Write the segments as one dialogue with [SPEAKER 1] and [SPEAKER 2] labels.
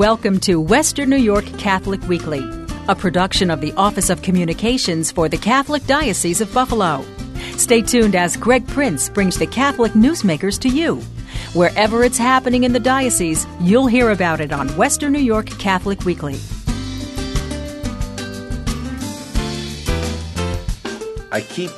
[SPEAKER 1] Welcome to Western New York Catholic Weekly, a production of the Office of Communications for the Catholic Diocese of Buffalo. Stay tuned as Greg Prince brings the Catholic newsmakers to you. Wherever it's happening in the diocese, you'll hear about it on Western New York Catholic Weekly.
[SPEAKER 2] I keep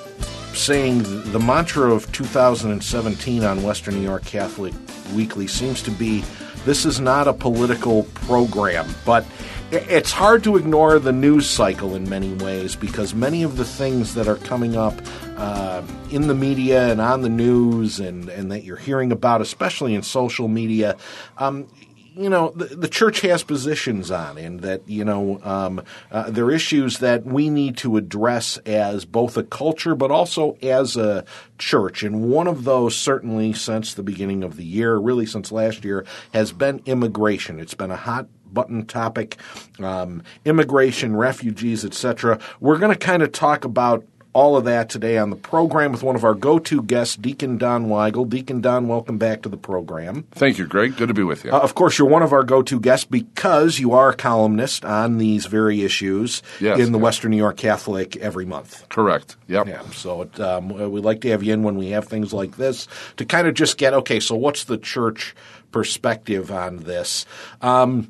[SPEAKER 2] saying the mantra of 2017 on Western New York Catholic Weekly seems to be this is not a political program, but it's hard to ignore the news cycle in many ways because many of the things that are coming up uh, in the media and on the news and, and that you're hearing about, especially in social media, um, you know the, the, church has positions on, and that you know um, uh, there are issues that we need to address as both a culture, but also as a church. And one of those, certainly since the beginning of the year, really since last year, has been immigration. It's been a hot button topic, um, immigration, refugees, etc. We're going to kind of talk about all of that today on the program with one of our go-to guests, Deacon Don Weigel. Deacon Don, welcome back to the program.
[SPEAKER 3] Thank you, Greg. Good to be with you.
[SPEAKER 2] Uh, of course, you're one of our go-to guests because you are a columnist on these very issues
[SPEAKER 3] yes,
[SPEAKER 2] in the
[SPEAKER 3] yes.
[SPEAKER 2] Western New York Catholic every month.
[SPEAKER 3] Correct. Yep.
[SPEAKER 2] Yeah. So it, um, we like to have you in when we have things like this to kind of just get okay. So what's the church perspective on this? Um,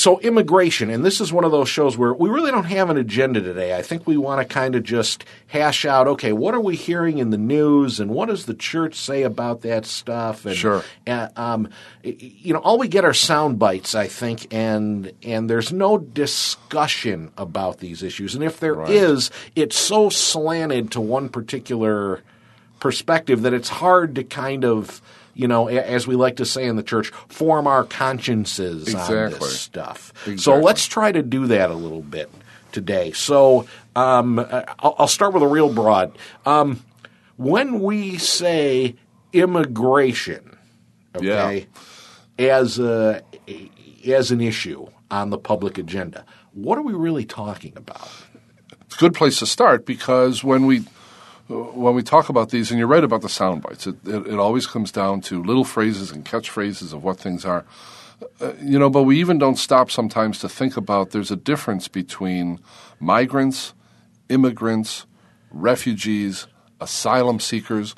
[SPEAKER 2] so immigration, and this is one of those shows where we really don't have an agenda today. I think we want to kind of just hash out, okay, what are we hearing in the news, and what does the church say about that stuff? And,
[SPEAKER 3] Sure.
[SPEAKER 2] uh, um, you know, all we get are sound bites, I think, and and there's no discussion about these issues. And if there is,
[SPEAKER 3] Right.
[SPEAKER 2] it's so slanted to one particular perspective that it's hard to kind of you know, as we like to say in the church, form our consciences on this stuff. So let's try to do that a little bit today. So um, I'll, I'll start with a real broad. Um, when we say immigration, okay, as a as an issue on the public agenda, what are we really talking about?
[SPEAKER 3] It's a good place to start because when we when we talk about these, and you're right about the sound bites, it, it, it always comes down to little phrases and catchphrases of what things are. Uh, you know, but we even don't stop sometimes to think about there's a difference between migrants, immigrants, refugees, asylum seekers.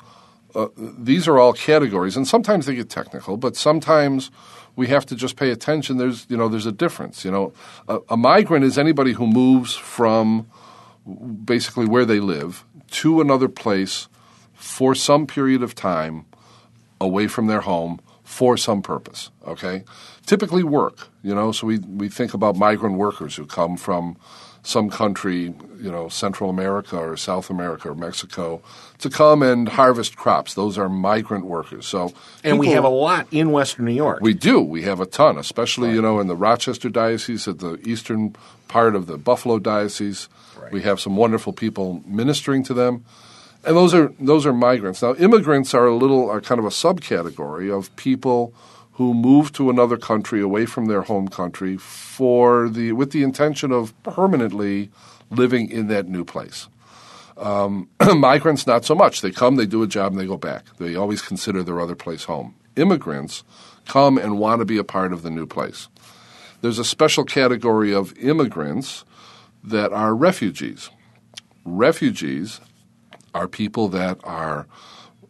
[SPEAKER 3] Uh, these are all categories, and sometimes they get technical, but sometimes we have to just pay attention. There's, you know, there's a difference. You know, a, a migrant is anybody who moves from basically where they live to another place for some period of time away from their home for some purpose. Okay, typically work. You know, so we we think about migrant workers who come from some country, you know, Central America or South America or Mexico, to come and harvest crops. Those are migrant workers. So
[SPEAKER 2] And we have a lot in Western New York.
[SPEAKER 3] we do. We have a ton, especially you know in the Rochester diocese, at the eastern part of the Buffalo diocese. We have some wonderful people ministering to them, and those are those are migrants. Now, immigrants are a little are kind of a subcategory of people who move to another country away from their home country for the with the intention of permanently living in that new place. Um, migrants, not so much. They come, they do a job, and they go back. They always consider their other place home. Immigrants come and want to be a part of the new place. There's a special category of immigrants that are refugees. Refugees are people that are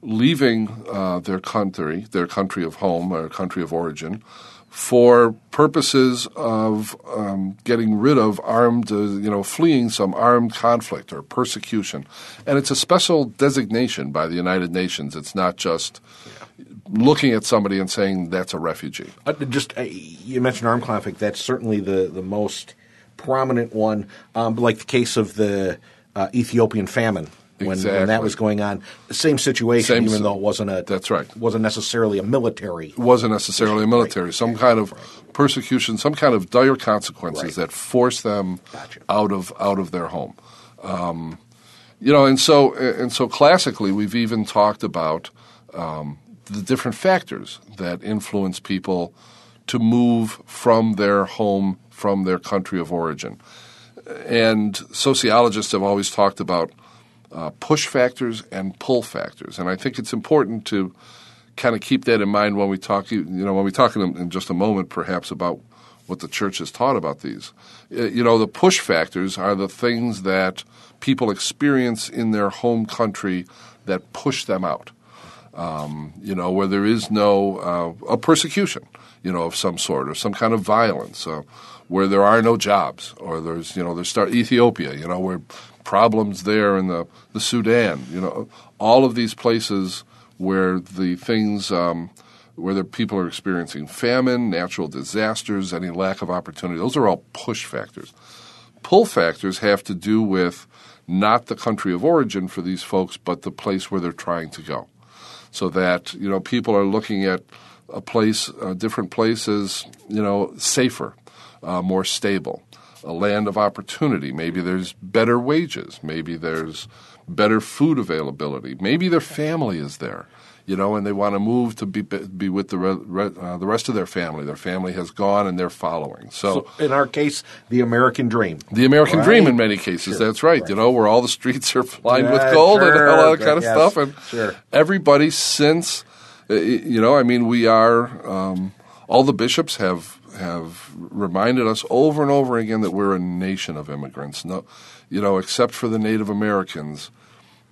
[SPEAKER 3] leaving uh, their country, their country of home or country of origin, for purposes of um, getting rid of armed, uh, you know, fleeing some armed conflict or persecution. And it's a special designation by the United Nations. It's not just looking at somebody and saying that's a refugee.
[SPEAKER 2] Uh, just uh, you mentioned armed conflict. That's certainly the the most prominent one. Um, like the case of the uh, Ethiopian famine when, when that was going on. The same situation,
[SPEAKER 3] Same
[SPEAKER 2] even though it wasn't a
[SPEAKER 3] That's right.
[SPEAKER 2] wasn't necessarily a military.
[SPEAKER 3] wasn't necessarily a military, some kind of persecution, some kind of dire consequences
[SPEAKER 2] Right.
[SPEAKER 3] that force them
[SPEAKER 2] Gotcha.
[SPEAKER 3] out of out of their home. Um, you know, and so and so classically, we've even talked about um, the different factors that influence people to move from their home, from their country of origin. And sociologists have always talked about uh, push factors and pull factors, and I think it's important to kind of keep that in mind when we talk. You know, when we talk in, in just a moment, perhaps about what the church has taught about these. Uh, you know, the push factors are the things that people experience in their home country that push them out. Um, you know, where there is no uh, a persecution, you know, of some sort or some kind of violence, uh, where there are no jobs, or there's you know there's start Ethiopia, you know, where problems there in the the Sudan, you know, all of these places where the things um, where the people are experiencing famine, natural disasters, any lack of opportunity. Those are all push factors. Pull factors have to do with not the country of origin for these folks, but the place where they're trying to go. So that you know people are looking at a place, uh, different places, you know, safer, uh, more stable, a land of opportunity. Maybe there's better wages. Maybe there's better food availability. Maybe their family is there you know, and they want to move to be be with the re, uh, the rest of their family. Their family has gone, and they're following. So,
[SPEAKER 2] so in our case, the American dream,
[SPEAKER 3] the American
[SPEAKER 2] right?
[SPEAKER 3] dream, in many cases, sure. that's right, right, You know, where all the streets are lined yeah, with gold
[SPEAKER 2] sure,
[SPEAKER 3] and all that kind of
[SPEAKER 2] yes,
[SPEAKER 3] stuff, and
[SPEAKER 2] sure.
[SPEAKER 3] everybody since, uh, you know, I mean, we are um, all the bishops have have reminded us over and over again that we're a nation of immigrants. No, you know, except for the Native Americans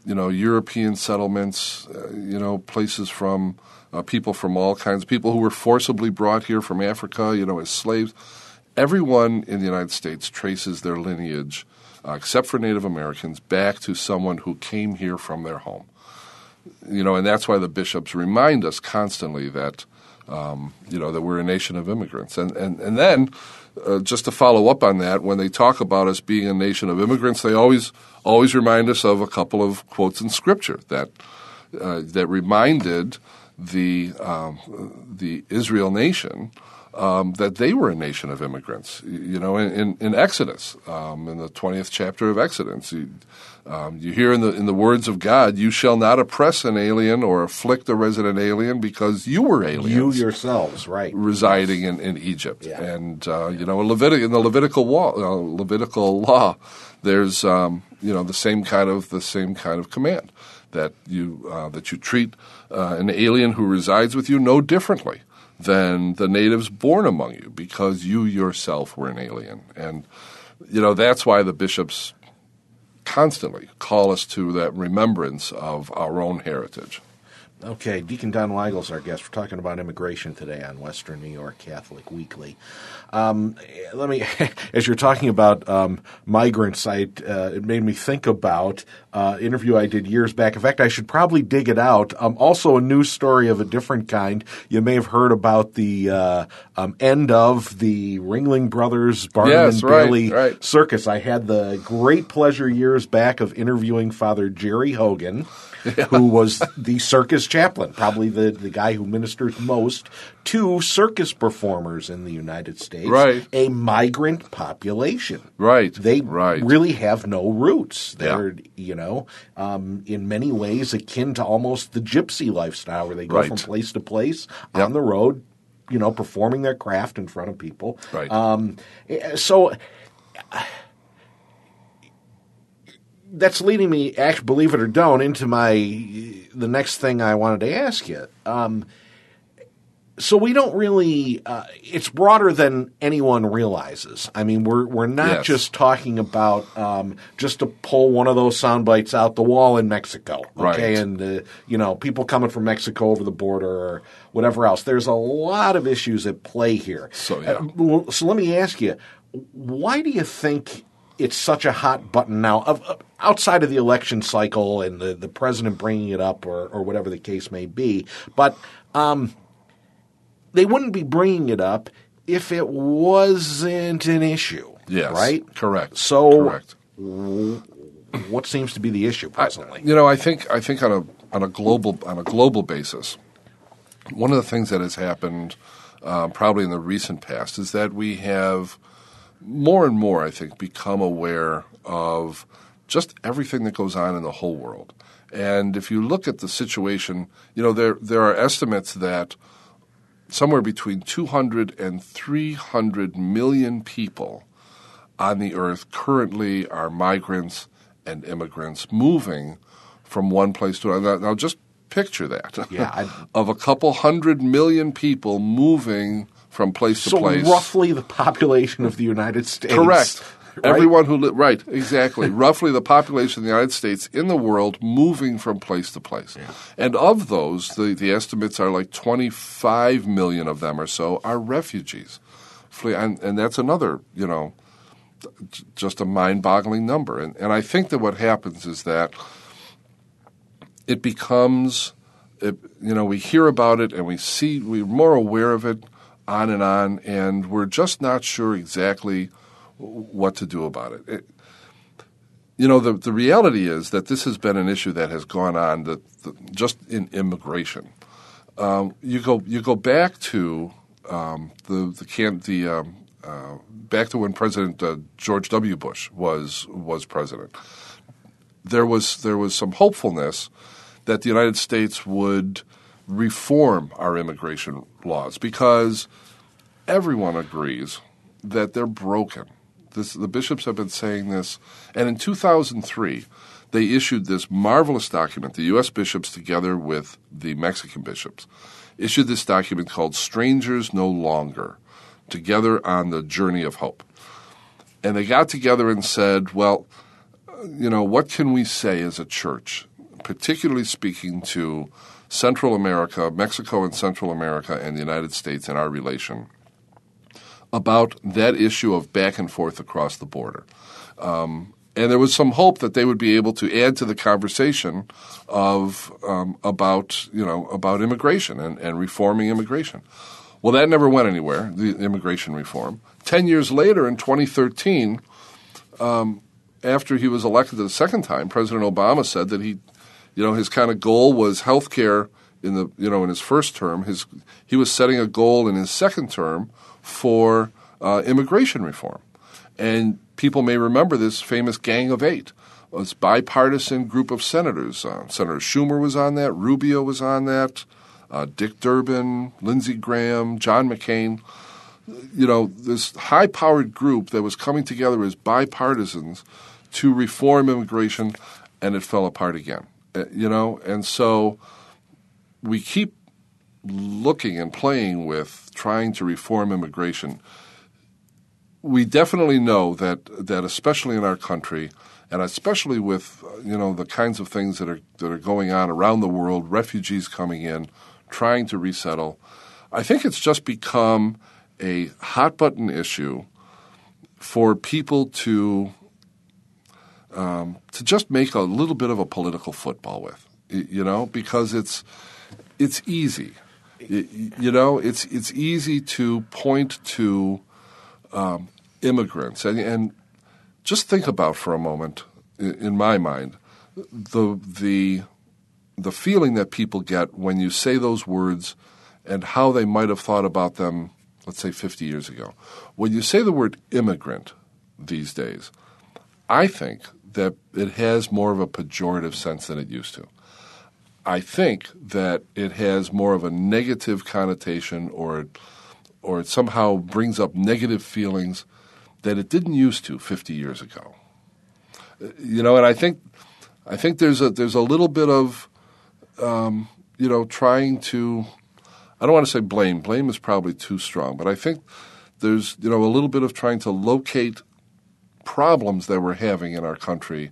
[SPEAKER 3] you know, European settlements, uh, you know, places from uh, people from all kinds, people who were forcibly brought here from Africa, you know, as slaves. Everyone in the United States traces their lineage, uh, except for Native Americans, back to someone who came here from their home. You know, and that's why the bishops remind us constantly that, um, you know, that we're a nation of immigrants. And, and, and then, uh, just to follow up on that, when they talk about us being a nation of immigrants, they always – always remind us of a couple of quotes in Scripture that uh, that reminded the um, the Israel nation um, that they were a nation of immigrants. You know, in, in, in Exodus, um, in the twentieth chapter of Exodus, you, um, you, hear in the in the words of God, "You shall not oppress an alien or afflict a resident alien, because you were aliens,
[SPEAKER 2] you yourselves, right,
[SPEAKER 3] residing in, in Egypt."
[SPEAKER 2] Yeah.
[SPEAKER 3] And uh, you know, in, Levitic, in the Levitical law, uh, Levitical law, there's um, you know the same kind of the same kind of command that you uh, that you treat uh, an alien who resides with you no differently than the natives born among you because you yourself were an alien. And you know that's why the bishops constantly call us to that remembrance of our own heritage
[SPEAKER 2] Okay, Deacon Don Weigel is our guest. We're talking about immigration today on Western New York Catholic Weekly. Um, let me, as you're talking about um, migrants, I, uh, it made me think about uh, interview I did years back. In fact, I should probably dig it out. Um, also, a news story of a different kind. You may have heard about the uh, um, end of the Ringling Brothers Barnum
[SPEAKER 3] yes,
[SPEAKER 2] and Bailey
[SPEAKER 3] right.
[SPEAKER 2] circus. I had the great pleasure years back of interviewing Father Jerry Hogan yeah. who was the circus chaplain, probably the, the guy who ministers most to circus performers in the United States.
[SPEAKER 3] Right.
[SPEAKER 2] A migrant population.
[SPEAKER 3] Right.
[SPEAKER 2] They
[SPEAKER 3] right.
[SPEAKER 2] really have no roots. They're, yeah. you know, um, in many ways akin to almost the gypsy lifestyle where they go
[SPEAKER 3] right.
[SPEAKER 2] from place to place on the road, you know, performing their craft in front of people.
[SPEAKER 3] Right.
[SPEAKER 2] Um, so that's leading me, actually, believe it or don't, into my the next thing I wanted to ask you. Um, so we don't really. Uh, it's broader than anyone realizes. I mean, we're we're not
[SPEAKER 3] yes.
[SPEAKER 2] just talking about um, just to pull one of those sound bites out the wall in Mexico, okay?
[SPEAKER 3] Right.
[SPEAKER 2] And uh, you know, people coming from Mexico over the border or whatever else. There's a lot of issues at play here.
[SPEAKER 3] So yeah.
[SPEAKER 2] Uh, so let me ask you, why do you think it's such a hot button now. Of, outside of the election cycle and the, the president bringing it up or, or whatever the case may be, but um, they wouldn't be bringing it up if it wasn't an issue.
[SPEAKER 3] Yes,
[SPEAKER 2] right.
[SPEAKER 3] Correct.
[SPEAKER 2] So,
[SPEAKER 3] correct.
[SPEAKER 2] what seems to be the issue presently?
[SPEAKER 3] I, you know, I think I think on a on a global on a global basis, one of the things that has happened. Uh, probably in the recent past is that we have more and more, I think, become aware of just everything that goes on in the whole world. And if you look at the situation, you know, there, there are estimates that somewhere between 200 and 300 million people on the earth currently are migrants and immigrants moving from one place to another. Now, just picture that
[SPEAKER 2] yeah,
[SPEAKER 3] of a couple hundred million people moving from place
[SPEAKER 2] so
[SPEAKER 3] to place.
[SPEAKER 2] roughly the population of the United States.
[SPEAKER 3] Correct.
[SPEAKER 2] right?
[SPEAKER 3] Everyone who li- right, exactly. Roughly the population of the United States in the world moving from place to place. And of those, the, the estimates are like 25 million of them or so are refugees. And, and that's another, you know, just a mind-boggling number. And, and I think that what happens is that it becomes, it, you know, we hear about it and we see, we're more aware of it on and on, and we're just not sure exactly what to do about it. it you know, the, the reality is that this has been an issue that has gone on that, just in immigration. Um, you go you go back to um, the the can the um, uh, back to when President uh, George W. Bush was was president. There was there was some hopefulness that the United States would reform our immigration laws because everyone agrees that they're broken. This, the bishops have been saying this, and in 2003, they issued this marvelous document. The U.S. bishops, together with the Mexican bishops, issued this document called "Strangers No Longer," together on the journey of hope. And they got together and said, "Well, you know, what can we say as a church, particularly speaking to Central America, Mexico and Central America, and the United States and our relation about that issue of back and forth across the border? Um, and there was some hope that they would be able to add to the conversation of um, about you know about immigration and, and reforming immigration. Well, that never went anywhere. The immigration reform. Ten years later, in 2013, after he was elected the second time, President Obama said that he, you know, his kind of goal was health care in the, you know, in his first term. His he was setting a goal in his second term for uh, immigration reform, and people may remember this famous Gang of Eight. This bipartisan group of senators. Uh, Senator Schumer was on that. Rubio was on that. Uh, Dick Durbin, Lindsey Graham, John McCain you know, this high powered group that was coming together as bipartisans to reform immigration, and it fell apart again. Uh, You know, and so we keep looking and playing with trying to reform immigration. We definitely know that that especially in our country, and especially with you know the kinds of things that are that are going on around the world, refugees coming in, trying to resettle. I think it's just become a hot button issue for people to um, to just make a little bit of a political football with, you know, because it's it's easy, you know, it's it's easy to point to um, immigrants and, and just think about for a moment, in my mind, the the the feeling that people get when you say those words and how they might have thought about them, let's say 50 years ago. When you say the word immigrant these days, I think that it has more of a pejorative sense than it used to. I think that it has more of a negative connotation or or it somehow brings up negative feelings that it didn't used to 50 years ago. Uh, You know, and I think I think there's a there's a little bit of um, you know trying to I don't want to say blame. Blame is probably too strong, but I think there's you know a little bit of trying to locate problems that we're having in our country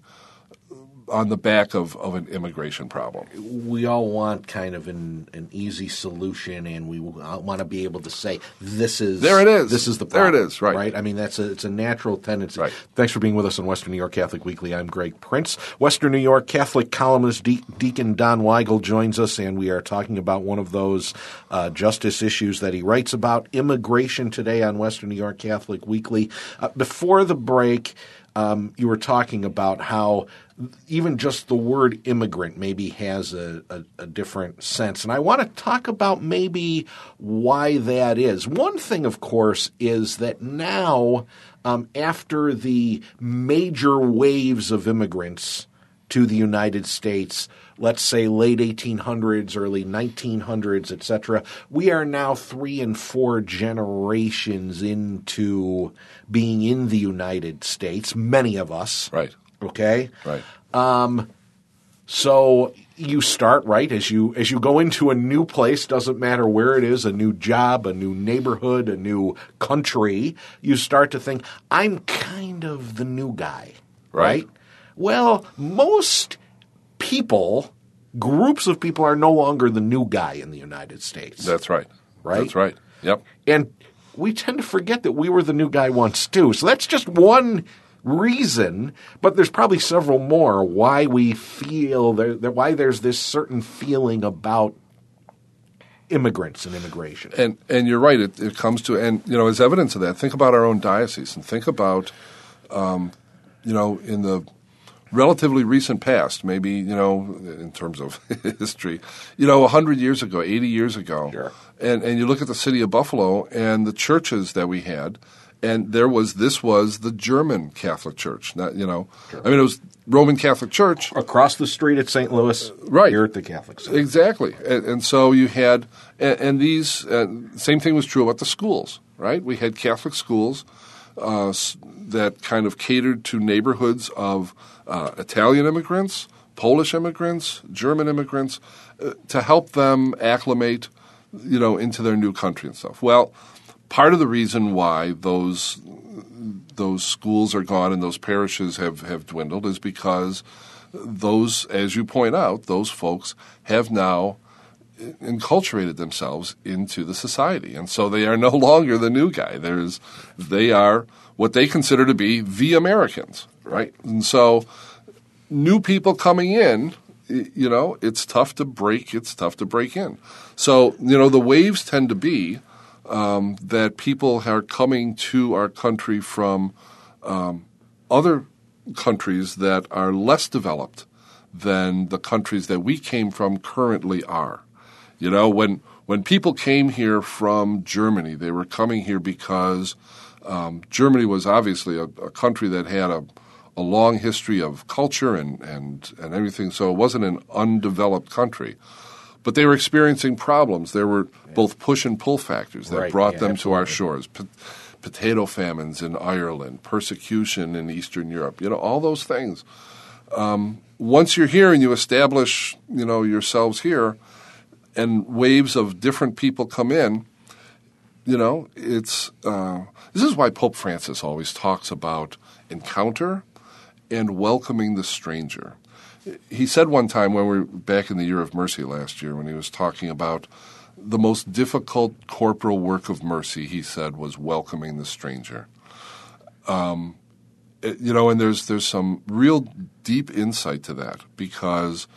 [SPEAKER 3] on the back of, of an immigration problem.
[SPEAKER 2] we all want kind of an, an easy solution, and we want to be able to say this is
[SPEAKER 3] There it is.
[SPEAKER 2] This is the
[SPEAKER 3] There it is. right.
[SPEAKER 2] Right. I mean, that's a it's a natural tendency.
[SPEAKER 3] Right.
[SPEAKER 2] Thanks for being with us on Western New York Catholic Weekly. I'm Greg Prince. Western New York Catholic columnist De- Deacon Don Weigel joins us, and we are talking about one of those uh, justice issues that he writes about immigration today on Western New York Catholic Weekly. Uh, before the break. Um, you were talking about how even just the word immigrant maybe has a, a, a different sense. And I want to talk about maybe why that is. One thing, of course, is that now, um, after the major waves of immigrants to the United States, let's say late 1800s, early 1900s, etc. We are now three and four generations into being in the United States, many of us.
[SPEAKER 3] Right.
[SPEAKER 2] Okay.
[SPEAKER 3] Right.
[SPEAKER 2] Um, so you start right as you as you go into a new place doesn't matter where it is a new job a new neighborhood a new country you start to think i'm kind of the new guy right,
[SPEAKER 3] Right.
[SPEAKER 2] Well most people groups of people are no longer the new guy in the united states
[SPEAKER 3] That's right.
[SPEAKER 2] Right?
[SPEAKER 3] That's right. Yep.
[SPEAKER 2] and we tend to forget that we were the new guy once too. So that's just one reason, but there's probably several more why we feel there, that why there's this certain feeling about immigrants and immigration.
[SPEAKER 3] And and you're right. It, it comes to and you know as evidence of that, think about our own diocese and think about, um, you know, in the relatively recent past, maybe you know in terms of history, you know, hundred years ago, eighty years ago,
[SPEAKER 2] Sure.
[SPEAKER 3] and and you look at the city of Buffalo and the churches that we had. And there was this was the German Catholic Church, not you know. I mean, it was Roman Catholic Church,
[SPEAKER 2] Across the street at St. Louis,
[SPEAKER 3] Right.
[SPEAKER 2] here at the Catholic Center.
[SPEAKER 3] Exactly, and, and so you had, and, and these uh, same thing was true about the schools, right? We had Catholic schools uh, that kind of catered to neighborhoods of uh, Italian immigrants, Polish immigrants, German immigrants, uh, to help them acclimate, you know, into their new country and stuff. Well, part of the reason why those those schools are gone and those parishes have, have dwindled is because those, as you point out, those folks have now enculturated themselves into the society, and so they are no longer the new guy. There's, they are what they consider to be the Americans, right? And so, new people coming in, you know, it's tough to break. It's tough to break in. So, you know, the waves tend to be um, that people are coming to our country from um, other countries that are less developed than the countries that we came from currently are. You know, when when people came here from Germany, they were coming here because um, Germany was obviously a, a country that had a, a long history of culture and, and, and everything, so it wasn't an undeveloped country. But they were experiencing problems. There were both push and pull factors that
[SPEAKER 2] Right,
[SPEAKER 3] brought
[SPEAKER 2] yeah,
[SPEAKER 3] them to our shores. Po- potato famines in Ireland, persecution in Eastern Europe, you know, all those things. Um, once you're here and you establish, you know, yourselves here, and waves of different people come in, you know, it's uh, this is why Pope Francis always talks about encounter and welcoming the stranger. He said one time when we were back in the year of mercy last year, when he was talking about the most difficult corporal work of mercy, he said was welcoming the stranger. Um, it- you know, and there's there's some real deep insight to that because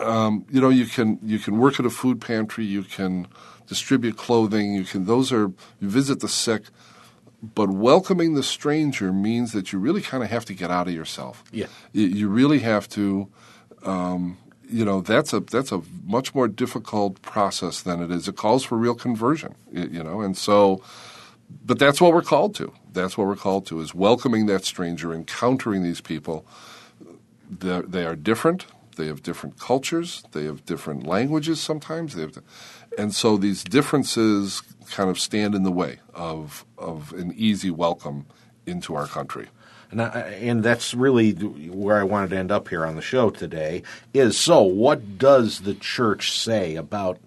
[SPEAKER 3] um, you know you can you can work at a food pantry, you can distribute clothing, you can those are you visit the sick, but welcoming the stranger means that you really kind of have to get out of yourself.
[SPEAKER 2] Yeah.
[SPEAKER 3] you, you really have to. Um, you know that's a that's a much more difficult process than it is. It calls for real conversion. You know, and so but that's what we're called to. That's what we're called to is welcoming that stranger, encountering these people. They're, they are different. They have different cultures. They have different languages. Sometimes they have, and so these differences kind of stand in the way of of an easy welcome into our country.
[SPEAKER 2] And, I, and that's really where I wanted to end up here on the show today is so what does the church say about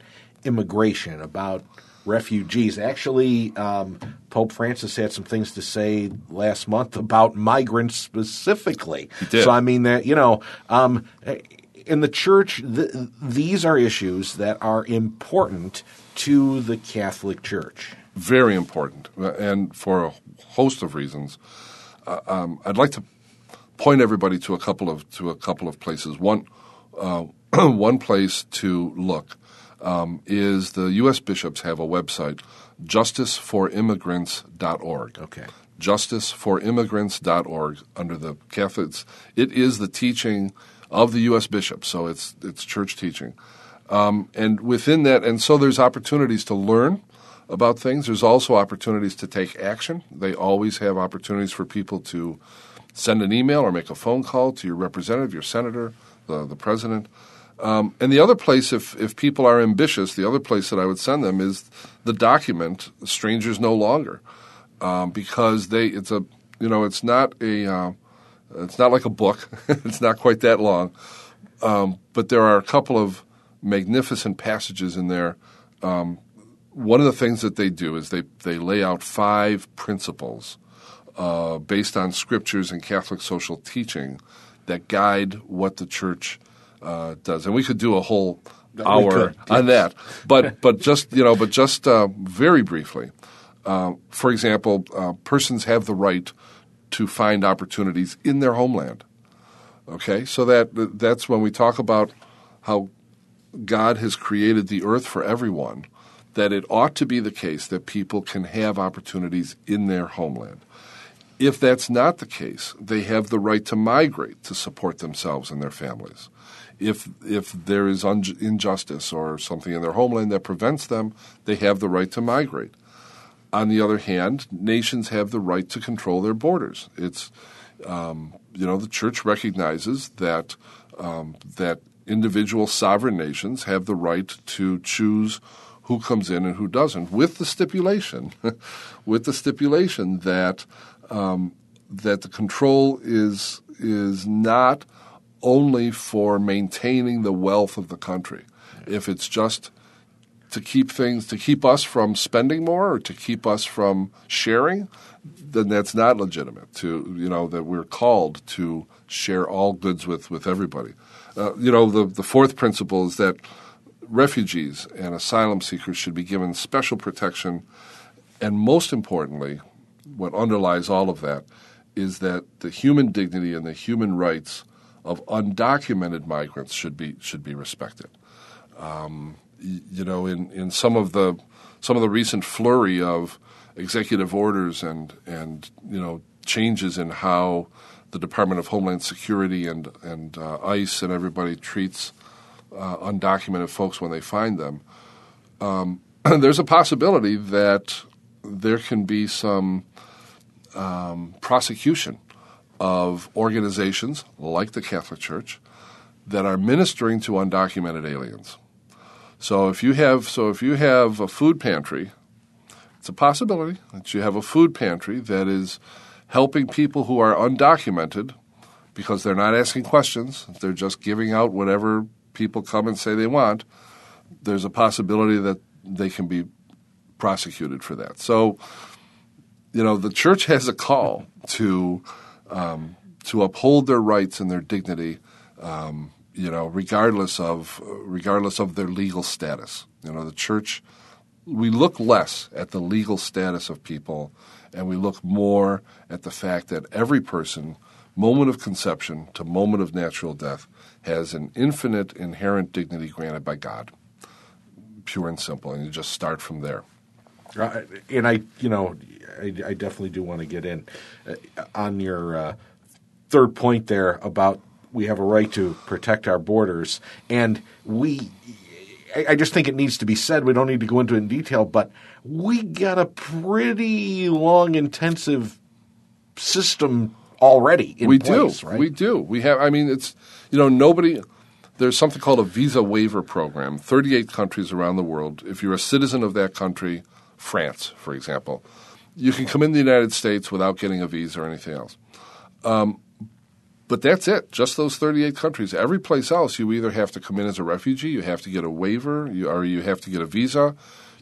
[SPEAKER 2] immigration, about refugees? Actually, um, Pope Francis had some things to say last month about migrants specifically.
[SPEAKER 3] did.
[SPEAKER 2] So, I mean, that, you know, um, in the church, th- these are issues that are important to the Catholic Church.
[SPEAKER 3] very important, uh, and for a host of reasons. Uh, um, I'd like to point everybody to a couple of to a couple of places. One uh, one place to look um, is the U.S. bishops have a website, justiceforimmigrants.org.
[SPEAKER 2] Okay.
[SPEAKER 3] Justiceforimmigrants.org under the Catholics. It is the teaching of the U.S. bishops, so it's it's church teaching. Um, and within that, and so there's opportunities to learn about things. There's also opportunities to take action. They always have opportunities for people to send an email or make a phone call to your representative, your senator, the, the president. Um, and the other place, if, if people are ambitious, the other place that I would send them is the document "Strangers No Longer," um, because they it's a you know it's not a uh, it's not like a book. it's not quite that long, Um, but there are a couple of magnificent passages in there. Um, one of the things that they do is they, they lay out five principles uh, based on scriptures and Catholic social teaching that guide what the church uh, does. And we could do a whole hour on that. But but just you know, but just uh, very briefly. Uh, for example, uh, persons have the right to find opportunities in their homeland. Okay, so that that's when we talk about how God has created the earth for everyone. That it ought to be the case that people can have opportunities in their homeland. If that's not the case, they have the right to migrate to support themselves and their families. If if there is un- injustice or something in their homeland that prevents them, they have the right to migrate. On the other hand, nations have the right to control their borders. It's um, you know the church recognizes that um, that individual sovereign nations have the right to choose who comes in and who doesn't, with the stipulation, with the stipulation that um, that the control is is not only for maintaining the wealth of the country. If it's just to keep things to keep us from spending more or to keep us from sharing, then that's not legitimate. To you know that we're called to share all goods with with everybody. Uh, you know the the fourth principle is that refugees and asylum seekers should be given special protection, and most importantly, what underlies all of that is that the human dignity and the human rights of undocumented migrants should be should be respected. Um, you know, in, in some of the some of the recent flurry of executive orders and and you know changes in how the Department of Homeland Security and and uh, ICE and everybody treats uh, undocumented folks when they find them. Um, there's a possibility that there can be some um, prosecution of organizations like the Catholic Church that are ministering to undocumented aliens. So if you have so if you have a food pantry, it's a possibility that you have a food pantry that is helping people who are undocumented because they're not asking questions, they're just giving out whatever people come and say they want. There's a possibility that they can be prosecuted for that. So, you know, the church has a call to um, to uphold their rights and their dignity, um, you know, regardless of regardless of their legal status. You know, the church we look less at the legal status of people, and we look more at the fact that every person, moment of conception to moment of natural death, has an infinite inherent dignity granted by God, pure and simple, and you just start from there.
[SPEAKER 2] Uh, and I, you know, I, I, definitely do want to get in uh, on your uh, third point there about we have a right to protect our borders, and we. I, just think it needs to be said. We don't need to go into it in detail, but we got a pretty long, intensive system already
[SPEAKER 3] we
[SPEAKER 2] place,
[SPEAKER 3] do.
[SPEAKER 2] Right?
[SPEAKER 3] We do. We have. I mean, it's you know nobody. There's something called a visa waiver program. 38 countries around the world. If you're a citizen of that country, France, for example, you can come in the United States without getting a visa or anything else. Um, but that's it, just those 38 countries. Every place else, you either have to come in as a refugee, you have to get a waiver, you, or you have to get a visa,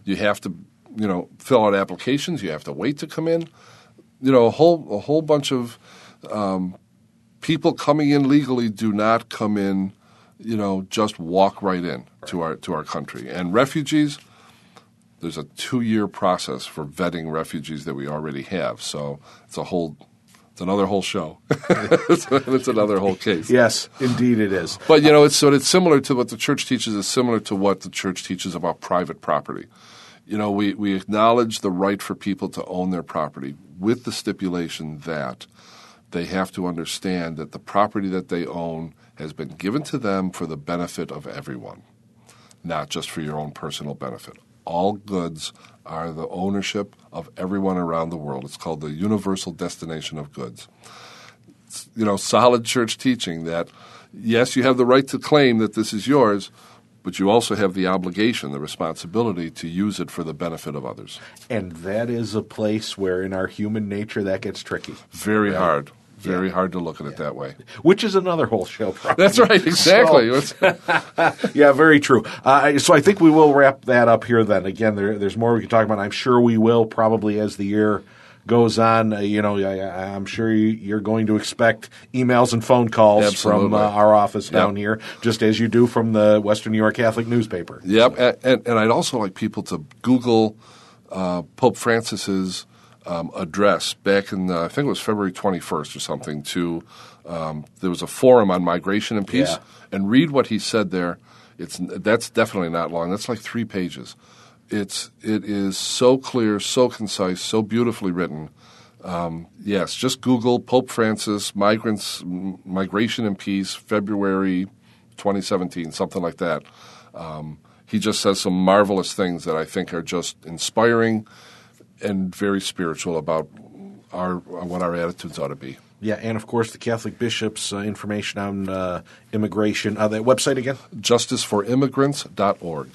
[SPEAKER 3] you have to, you know, fill out applications, you have to wait to come in. You know, a whole a whole bunch of um, people coming in legally do not come in, you know, just walk right in to our to our country. And refugees, there's a two year process for vetting refugees that we already have. So it's a whole it's another whole show. it's, another whole case.
[SPEAKER 2] Yes, indeed it is.
[SPEAKER 3] But you know, it's so it's similar to what the church teaches. Is similar to what the church teaches about private property. You know, we we acknowledge the right for people to own their property with the stipulation that they have to understand that the property that they own has been given to them for the benefit of everyone, not just for your own personal benefit all goods are the ownership of everyone around the world. It's called the universal destination of goods. It's, you know, solid church teaching that yes, you have the right to claim that this is yours, but you also have the obligation, the responsibility to use it for the benefit of others.
[SPEAKER 2] And that is a place where, in our human nature, that gets tricky.
[SPEAKER 3] Very right? hard very hard to look at it that way.
[SPEAKER 2] Which is another whole show. Probably.
[SPEAKER 3] That's right, exactly.
[SPEAKER 2] So, yeah, very true. Uh, so I think we will wrap that up here. Then again, there, there's more we can talk about. I'm sure we will probably as the year goes on. Uh, you know, I, am sure you, are going to expect emails and phone calls
[SPEAKER 3] Absolutely.
[SPEAKER 2] from uh, our office down here, just as you do from the Western New York Catholic newspaper.
[SPEAKER 3] Yep, and, and, and I'd also like people to Google uh, Pope Francis's um, address back in the, I think it was February 21st or something. To um, there was a forum on migration and peace,
[SPEAKER 2] yeah.
[SPEAKER 3] and read what he said there. It's that's definitely not long. That's like three pages it's it is so clear, so concise, so beautifully written. Um, yes, just Google Pope Francis migrants migration and peace February 2017, something like that. Um, he just says some marvelous things that I think are just inspiring and very spiritual about our what our attitudes ought to be.
[SPEAKER 2] Yeah, and of course the Catholic bishops' uh, information on uh, immigration. Uh, that website again?
[SPEAKER 3] JusticeForImmigrants.org.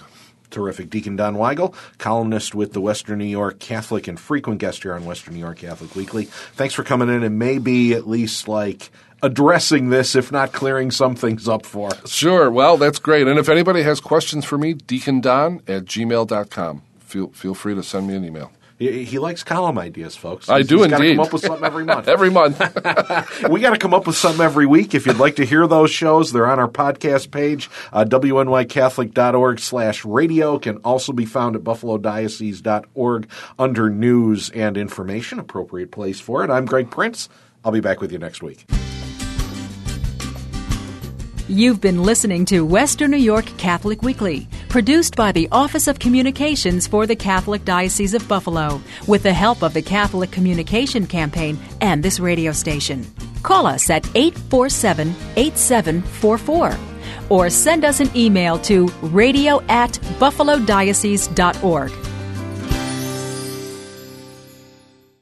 [SPEAKER 2] Terrific. Deacon Don Weigel, columnist with the Western New York Catholic and frequent guest here on Western New York Catholic Weekly. Thanks for coming in and maybe at least like addressing this, if not clearing some things up for us.
[SPEAKER 3] Sure. Well, that's great. And if anybody has questions for me, deacondon at gmail.com. Feel, feel free to send me an email.
[SPEAKER 2] He, he likes column ideas, folks.
[SPEAKER 3] I
[SPEAKER 2] He's,
[SPEAKER 3] do
[SPEAKER 2] he's
[SPEAKER 3] indeed.
[SPEAKER 2] come up with something every month.
[SPEAKER 3] every month.
[SPEAKER 2] we got to come up with something every week. If you'd like to hear those shows, they're on our podcast page, uh, wnycatholic.org slash radio. Can also be found at buffalodiocese.org under news and information. Appropriate place for it. I'm Greg Prince. I'll be back with you next week.
[SPEAKER 1] You've been listening to Western New York Catholic Weekly, produced by the Office of Communications for the Catholic Diocese of Buffalo, with the help of the Catholic Communication Campaign and this radio station. Call us at 847 8744 or send us an email to radio at buffalodiocese.org.